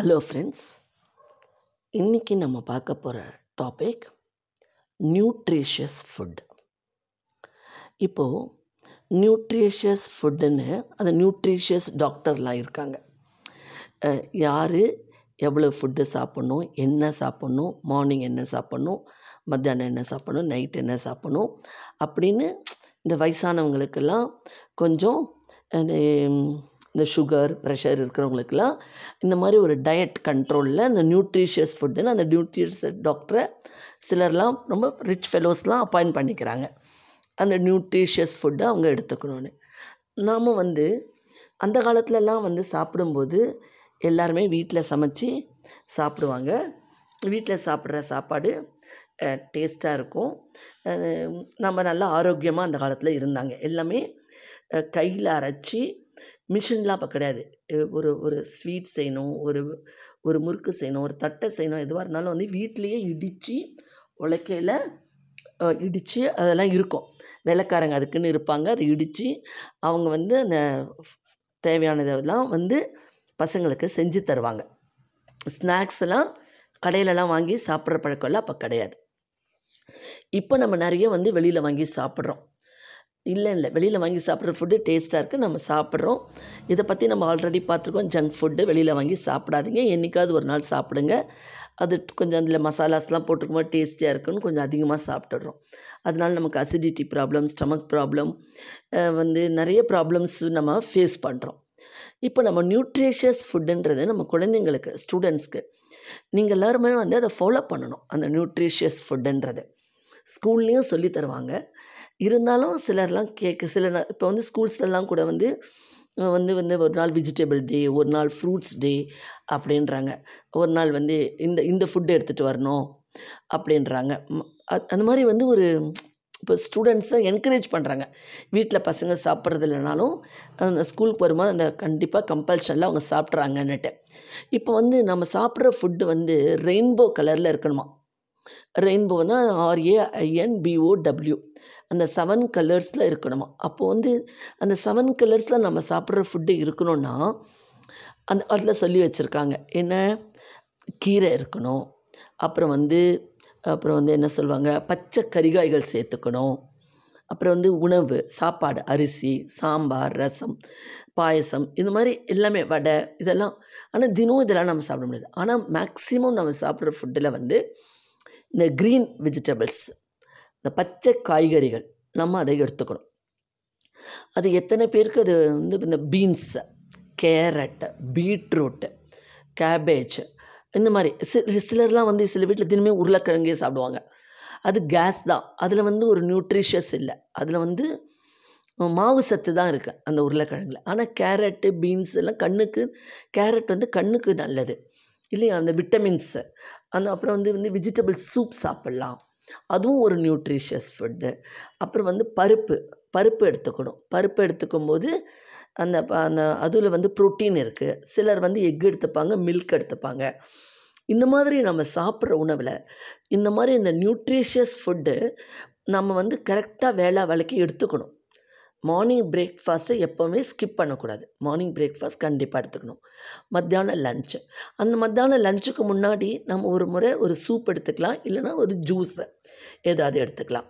Hello friends இன்றைக்கி நம்ம பார்க்க போகிற டாபிக் நியூட்ரிஷியஸ் ஃபுட் இப்போது நியூட்ரிஷியஸ் ஃபுட்டுன்னு அந்த நியூட்ரிஷியஸ் டாக்டர்லாம் இருக்காங்க. யார் எவ்வளோ ஃபுட்டு சாப்பிட்ணும் என்ன சாப்பிட்ணும் மார்னிங் என்ன சாப்பிட்ணும் மத்தியானம் என்ன சாப்பிட்ணும் நைட் என்ன சாப்பிட்ணும் அப்படின்னு இந்த வயசானவங்களுக்கெல்லாம் கொஞ்சம் இந்த சுகர் ப்ரெஷர் இருக்கிறவங்களுக்கெல்லாம் இந்த மாதிரி ஒரு டயட் கண்ட்ரோலில் இந்த நியூட்ரிஷியஸ் ஃபுட்டுன்னு அந்த நியூட்ரிஷியஸ் டாக்டரை சிலர்லாம் ரொம்ப ரிச் ஃபெலோஸ்லாம் அப்பாயிண்ட் பண்ணிக்கிறாங்க. அந்த நியூட்ரிஷியஸ் ஃபுட்டை அவங்க எடுத்துக்கணும்னு. நாம் வந்து அந்த காலத்துலலாம் வந்து சாப்பிடும்போது எல்லாருமே வீட்டில் சமைச்சி சாப்பிடுவாங்க. வீட்டில் சாப்பிட்ற சாப்பாடு டேஸ்ட்டாக இருக்கும். நம்ம நல்லா ஆரோக்கியமாக அந்த காலத்தில் இருந்தாங்க. எல்லாமே கையில் அரைச்சி மிஷின்லாம் அப்போ கிடையாது. ஒரு ஒரு ஸ்வீட் செய்யணும் ஒரு ஒரு முறுக்கு செய்யணும் ஒரு தட்டை செய்யணும் எதுவாக இருந்தாலும் வந்து வீட்லேயே இடித்து உழைக்கையில் இடித்து அதெல்லாம் இருக்கும். வேலைக்காரங்க அதுக்குன்னு இருப்பாங்க. அதை இடித்து அவங்க வந்து அந்த தேவையானதெல்லாம் வந்து பசங்களுக்கு செஞ்சு தருவாங்க. ஸ்நாக்ஸ் எல்லாம் கடையிலலாம் வாங்கி சாப்பிட்ற பழக்கம்லாம் அப்போ கிடையாது. இப்போ நம்ம நிறைய வந்து வெளியில் வாங்கி சாப்பிட்றோம். இல்லை இல்லை. வெளியில் வாங்கி சாப்பிட்ற ஃபுட்டு டேஸ்ட்டாக இருக்குது நம்ம சாப்பிட்றோம். இதை பற்றி நம்ம ஆல்ரெடி பார்த்துருக்கோம். ஜங்க் ஃபுட்டு வெளியில் வாங்கி சாப்பிடாதீங்க. என்றைக்காவது ஒரு நாள் சாப்பிடுங்க. அது கொஞ்சம் அதில் மசாலாஸ்லாம் போட்டுக்கும்போது டேஸ்டியாக இருக்குன்னு கொஞ்சம் அதிகமாக சாப்பிட்டுடுறோம். அதனால நமக்கு அசிடிட்டி ப்ராப்ளம் ஸ்டமக் ப்ராப்ளம் வந்து நிறைய ப்ராப்ளம்ஸ் நம்ம ஃபேஸ் பண்ணுறோம் இப்போ நம்ம நியூட்ரிஷியஸ் ஃபுட்டுன்றது நம்ம குழந்தைங்களுக்கு ஸ்டூடெண்ட்ஸ்க்கு நீங்கள் எல்லாருமே வந்து அதை ஃபாலோ பண்ணணும். அந்த நியூட்ரிஷியஸ் ஃபுட்டுன்றது ஸ்கூல்லேயும் சொல்லி தருவாங்க. இருந்தாலும் சிலர்லாம் கேட்க சில இப்போ வந்து ஸ்கூல்ஸ்லலாம் கூட வந்து வந்து வந்து ஒரு நாள் வெஜிடபிள் டே ஒரு நாள் ஃப்ரூட்ஸ் டே அப்படின்றாங்க. ஒரு நாள் வந்து இந்த இந்த ஃபுட்டு எடுத்துகிட்டு வரணும் அப்படின்றாங்க. அந்த மாதிரி வந்து ஒரு இப்போ ஸ்டூடெண்ட்ஸை என்கரேஜ் பண்ணுறாங்க வீட்டில் பசங்க சாப்பிட்றது இல்லைனாலும் அந்த ஸ்கூலுக்கு வரும்போது அந்த கண்டிப்பாக கம்பல்ஷனில் அவங்க சாப்பிட்றாங்கன்னுட்டு. இப்போ வந்து நம்ம சாப்பிட்ற ஃபுட்டு வந்து ரெயின்போ கலரில் இருக்கணுமா? ரெயின்போன்னா R A I N B O W அந்த செவன் கலர்ஸில் இருக்கணுமா. அப்போது வந்து அந்த செவன் கலர்ஸில் நம்ம சாப்பிட்ற ஃபுட்டு இருக்கணும்னா அந்த அதில் சொல்லி வச்சுருக்காங்க. என்ன? கீரை இருக்கணும். அப்புறம் வந்து அப்புறம் வந்து என்ன சொல்லுவாங்க? பச்சை கறிகாய்கள் சேர்த்துக்கணும். அப்புறம் வந்து உணவு சாப்பாடு அரிசி சாம்பார் ரசம் பாயசம் இது மாதிரி எல்லாமே வடை இதெல்லாம். ஆனால் தினம் இதெல்லாம் நம்ம சாப்பிட முடியாது. ஆனால் மேக்ஸிமம் நம்ம சாப்பிட்ற ஃபுட்டில் வந்து இந்த க்ரீன் வெஜிடபிள்ஸ் இந்த பச்சை காய்கறிகள் நம்ம அதை எடுத்துக்கணும். அது எத்தனை பேருக்கு அது வந்து இந்த பீன்ஸு கேரட்டு பீட்ரூட்டு கேபேஜ் இந்த மாதிரி சி சிலர்லாம் வந்து சில வீட்டில் தினமே உருளைக்கிழங்கே சாப்பிடுவாங்க. அது கேஸ் தான். அதில் வந்து ஒரு நியூட்ரிஷியஸ் இல்லை. அதில் வந்து மாவு சத்து தான் இருக்குது அந்த உருளைக்கிழங்குல. ஆனால் கேரட்டு பீன்ஸ் எல்லாம் கண்ணுக்கு கேரட் வந்து கண்ணுக்கு நல்லது. இல்லையா? அந்த விட்டமின்ஸு. அந்த அப்புறம் வந்து வந்து வெஜிடபிள் சூப் சாப்பிட்லாம். அதுவும் ஒரு நியூட்ரிஷியஸ் ஃபுட்டு அப்புறம் வந்து பருப்பு பருப்பு எடுத்துக்கணும். பருப்பு எடுத்துக்கும் போது அந்த அந்த அதில் வந்து ப்ரோட்டீன் இருக்குது சிலர் வந்து எக் எடுத்துப்பாங்க மில்க் எடுத்துப்பாங்க. இந்த மாதிரி நம்ம சாப்பிட்ற உணவில் இந்த மாதிரி இந்த நியூட்ரிஷியஸ் ஃபுட்டு நம்ம வந்து கரெக்டாக வேலை வேலைக்கு எடுத்துக்கணும். மார்னிங் பிரேக்ஃபாஸ்ட்டை எப்போவுமே ஸ்கிப் பண்ணக்கூடாது. மார்னிங் பிரேக்ஃபாஸ்ட் கண்டிப்பாக எடுத்துக்கணும். மத்தியானம் லஞ்சு அந்த மத்தியானம் லஞ்சுக்கு முன்னாடி நம்ம ஒரு முறை ஒரு சூப் எடுத்துக்கலாம் இல்லைனா ஒரு ஜூஸு ஏதாவது எடுத்துக்கலாம்.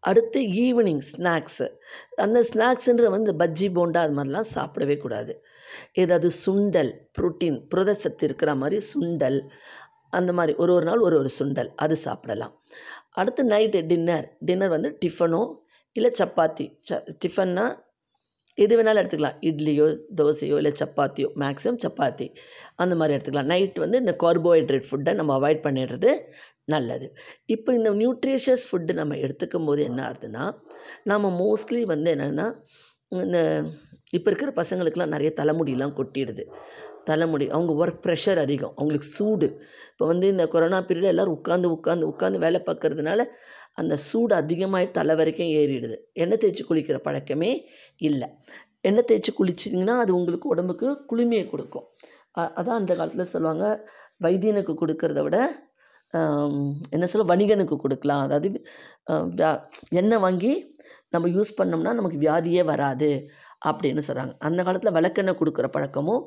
அடுத்து ஈவினிங் ஸ்நாக்ஸு அந்த ஸ்நாக்ஸுன்ற வந்து பஜ்ஜி போண்டா அது மாதிரிலாம் சாப்பிடவே கூடாது. ஏதாவது சுண்டல் ப்ரோட்டீன் புரதச்சத்து இருக்கிற மாதிரி சுண்டல் அந்த மாதிரி ஒரு ஒரு நாள் ஒரு ஒரு சுண்டல் அது சாப்பிடலாம். அடுத்து நைட்டு டின்னர் டின்னர் வந்து டிஃபனோ இல்லை சப்பாத்தி. ச டிஃபன்னா எது வேணாலும் எடுத்துக்கலாம். இட்லியோ தோசையோ இல்லை சப்பாத்தியோ மேக்ஸிமம் சப்பாத்தி. அந்த மாதிரி எடுத்துக்கலாம். நைட் வந்து இந்த கார்போஹைட்ரேட் ஃபுட்டை நம்ம அவாய்ட் பண்ணிடுறது நல்லது. இப்போ இந்த நியூட்ரிஷியஸ் ஃபுட்டு நம்ம எடுத்துக்கும் போது என்ன ஆகுதுன்னா நம்ம மோஸ்ட்லி வந்து என்னென்னா இந்த இப்போ இருக்கிற பசங்களுக்கெலாம் நிறைய தலைமுடியெலாம் கொட்டிடுது. தலைமுடி அவங்க ஒர்க் ப்ரெஷர் அதிகம். அவங்களுக்கு சூடு. இப்போ வந்து இந்த கொரோனா பீரியடில் எல்லோரும் உட்காந்து உட்காந்து உட்காந்து வேலை பார்க்குறதுனால அந்த சூடு அதிகமாக தலை வரைக்கும் ஏறிடுது. எண்ணெய் தேய்ச்சி குளிக்கிற பழக்கமே இல்லை. எண்ணெய் தேய்ச்சி குளிச்சிங்கன்னா அது உங்களுக்கு உடம்புக்கு குளுமையை கொடுக்கும். அதான் அந்த காலத்தில் சொல்லுவாங்க வைத்தியனுக்கு கொடுக்கறத விட என்ன சொல்ல வணிகனுக்கு கொடுக்கலாம். அதாவது எண்ணெய் வாங்கி நம்ம யூஸ் பண்ணோம்னா நமக்கு வியாதியே வராது. அப்படின்னு சொல்கிறாங்க அந்த காலத்தில் விளக்கெண்ணெய் கொடுக்குற பழக்கமும்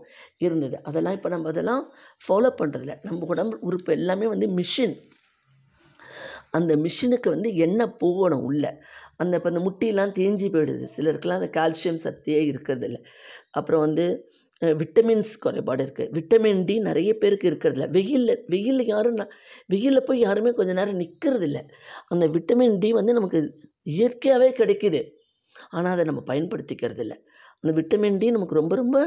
இருந்தது. அதெல்லாம் இப்போ நம்ம அதெல்லாம் ஃபாலோ பண்ணுறதில்ல நம்ம உடம்பு உறுப்பு எல்லாமே வந்து மிஷின் அந்த மிஷினுக்கு வந்து எண்ணெய் போகணும் உள்ளே. அந்த இப்போ அந்த முட்டிலாம் தேஞ்சு போயிடுது. சிலருக்குலாம் அந்த கால்சியம் சக்தியே இருக்கிறதில்ல. அப்புறம் வந்து விட்டமின்ஸ் குறைபாடு இருக்குது விட்டமின் டி நிறைய பேருக்கு இருக்கிறதில்ல. வெயிலில் வெயிலில் யாரும் வெயிலில் போய் யாருமே கொஞ்சம் நேரம் நிற்கிறதில்ல அந்த விட்டமின் டி வந்து நமக்கு இயற்கையாகவே கிடைக்குது. ஆனால் அதை நம்ம பயன்படுத்திக்கிறது இல்லை அந்த விட்டமின் டி நமக்கு ரொம்ப ரொம்ப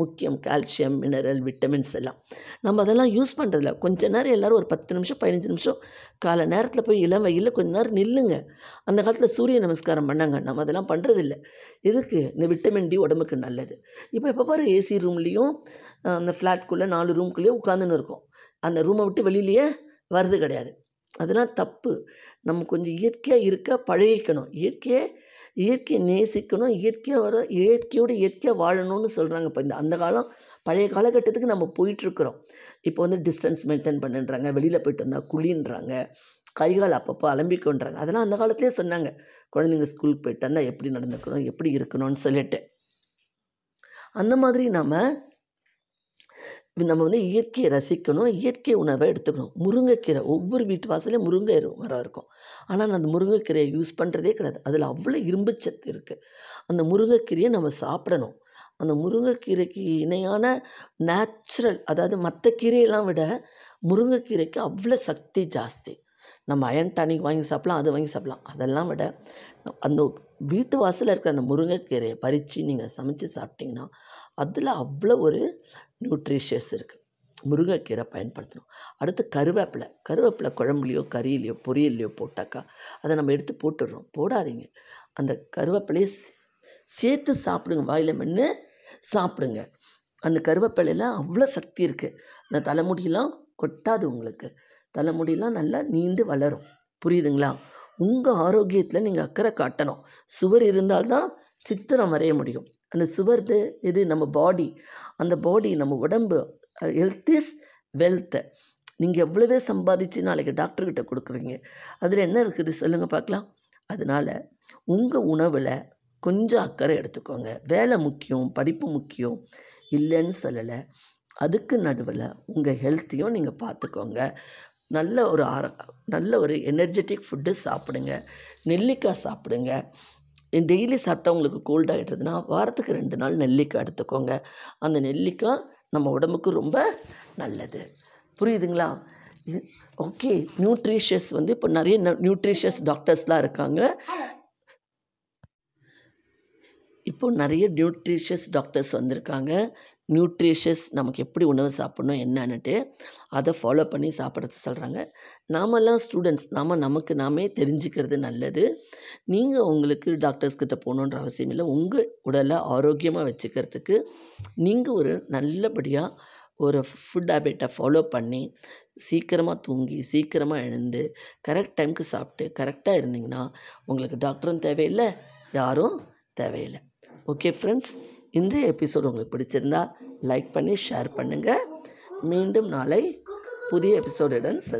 முக்கியம். கால்சியம் மினரல் விட்டமின்ஸ் எல்லாம். நம்ம அதெல்லாம் யூஸ் பண்ணுறதில்ல கொஞ்ச நேரம் எல்லோரும் ஒரு பத்து நிமிஷம் பதினஞ்சு நிமிஷம் காலை நேரத்தில் போய் இளம் வெயிலில் கொஞ்ச நேரம் நில்லுங்க. அந்த காலத்தில் சூரிய நமஸ்காரம் பண்ணாங்க. நம்ம அதெல்லாம் பண்ணுறதில்ல எதுக்கு? இந்த விட்டமின் டி உடம்புக்கு நல்லது. இப்போ எப்போ பாரு ஏசி ரூம்லேயும் அந்த ஃப்ளாட்குள்ளே நாலு ரூம்குள்ளேயே உட்காந்துன்னு இருக்கோம். அந்த ரூமை விட்டு வெளியிலேயே வருது கிடையாது. அதெல்லாம் தப்பு. நம்ம கொஞ்சம் இயற்கையாக இருக்க பழகிக்கணும். இயற்கையை இயற்கையை நேசிக்கணும். இயற்கையாக வர இயற்கையோடு இயற்கையாக வாழணும்னு சொல்கிறாங்க இப்போ இந்த அந்த காலம் பழைய காலகட்டத்துக்கு நம்ம போயிட்டுருக்குறோம். இப்போ வந்து டிஸ்டன்ஸ் மெயின்டைன் பண்ணுன்றாங்க. வெளியில் போயிட்டு வந்தால் குழின்றாங்க. கைகால் அப்பப்போ அலம்பிக்கொன்றாங்க. அதெல்லாம் அந்த காலத்துலேயே சொன்னாங்க. குழந்தைங்க ஸ்கூலுக்கு போயிட்டு வந்தால் எப்படி நடந்துக்கணும்? எப்படி இருக்கணும்னு சொல்லிட்டு. அந்த மாதிரி நாம் நம்ம வந்து இயற்கையை ரசிக்கணும் இயற்கை உணவை எடுத்துக்கணும். முருங்கைக்கீரை ஒவ்வொரு வீட்டு வாசலையும் முருங்கை மரம் இருக்கும். ஆனால் நான் அந்த முருங்கைக்கீரையை யூஸ் பண்ணுறதே கிடையாது. அதில் அவ்வளோ இரும்பு சத்து இருக்குது அந்த முருங்கைக்கீரையை நம்ம சாப்பிடணும். அந்த முருங்கைக்கீரைக்கு இணையான நேச்சுரல் அதாவது மற்ற கீரையெல்லாம் விட முருங்கைக்கீரைக்கு அவ்வளோ சக்தி ஜாஸ்தி. நம்ம அயன் டானிக் வாங்கி சாப்பிட்லாம் அது வாங்கி சாப்பிட்லாம். அதெல்லாம் விட அந்த வீட்டு வாசலில் இருக்கிற அந்த முருங்கைக்கீரையை பறித்து நீங்கள் சமைச்சு சாப்பிட்டிங்கன்னா அதில் அவ்வளோ ஒரு நியூட்ரிஷியஸ் இருக்குது முருங்கைக்கீரை பயன்படுத்தணும். அடுத்து கருவேப்பிலை. கருவேப்பிலை குழம்புலையோ கறியிலையோ பொரியல்லையோ போட்டாக்கா அதை நம்ம எடுத்து போட்டுடுறோம். போடாதீங்க. அந்த கருவேப்பிலையை சேர்த்து சாப்பிடுங்க. வாயில் மென்று சாப்பிடுங்க. அந்த கருவேப்பிலையில் அவ்வளோ சக்தி இருக்குது அந்த தலைமுடியெல்லாம் கொட்டாது உங்களுக்கு. தலைமுடியெல்லாம் நல்லா நீண்டு வளரும். புரியுதுங்களா? உங்கள் ஆரோக்கியத்தில் நீங்கள் அக்கறை காட்டணும். சுவர் இருந்தால்தான் சித்திரம் வரைய முடியும். அந்த சுவர்து இது நம்ம பாடி அந்த பாடி நம்ம உடம்பு ஹெல்த் இஸ் வெல்த்து நீங்கள் எவ்வளவே சம்பாதிச்சு நாளைக்கு டாக்டர்கிட்ட கொடுக்குறீங்க. அதில் என்ன இருக்குது சொல்லுங்கள் பார்க்கலாம். அதனால் உங்கள் உணவில் கொஞ்சம் அக்கறை எடுத்துக்கோங்க. வேலை முக்கியம் படிப்பு முக்கியம் இல்லைன்னு சொல்லலை. அதுக்கு நடுவில் உங்கள் ஹெல்த்தையும் நீங்கள் பார்த்துக்கோங்க. நல்ல ஒரு ஆர நல்ல ஒரு எனர்ஜெட்டிக் ஃபுட்டு சாப்பிடுங்க. நெல்லிக்காய் சாப்பிடுங்க. டெய்லி சாப்பிட்டா உங்களுக்கு கோல்ட் வாரத்துக்கு ரெண்டு நாள் நெல்லிக்காய் எடுத்துக்கோங்க. அந்த நெல்லிக்காய் நம்ம உடம்புக்கு ரொம்ப நல்லது. புரியுதுங்களா? இது ஓகே நியூட்ரிஷியஸ் வந்து இப்போ நிறைய நியூட்ரிஷியஸ் டாக்டர்ஸ்லாம் இருக்காங்க. இப்போ நிறைய நியூட்ரிஷியஸ் டாக்டர்ஸ் வந்திருக்காங்க. நியூட்ரிஷியஸ் நமக்கு எப்படி உணவு சாப்பிட்ணும் என்னன்னுட்டு அதை ஃபாலோ பண்ணி சாப்பிட சொல்கிறாங்க நாமெல்லாம் ஸ்டூடெண்ட்ஸ் நாம் நமக்கு நாமே தெரிஞ்சுக்கிறது நல்லது. நீங்கள் உங்களுக்கு டாக்டர்ஸ்கிட்ட போகணுன்ற அவசியம் இல்லை. உங்கள் உடலை ஆரோக்கியமாக வச்சுக்கிறதுக்கு நீங்கள் ஒரு நல்லபடியாக ஒரு ஃபுட் ஹேபிட்டை ஃபாலோ பண்ணி சீக்கிரமாக தூங்கி சீக்கிரமாக எழுந்து கரெக்ட் டைமுக்கு சாப்பிட்டு கரெக்டாக இருந்தீங்கன்னா உங்களுக்கு டாக்டரும் தேவையில்லை யாரும் தேவையில்லை. ஓகே ஃப்ரெண்ட்ஸ் இன்றைய எபிசோடு உங்களுக்கு பிடிச்சிருந்தா லைக் பண்ணி ஷேர் பண்ணுங்கள் மீண்டும் நாளை புதிய எபிசோடுடன் சந்தி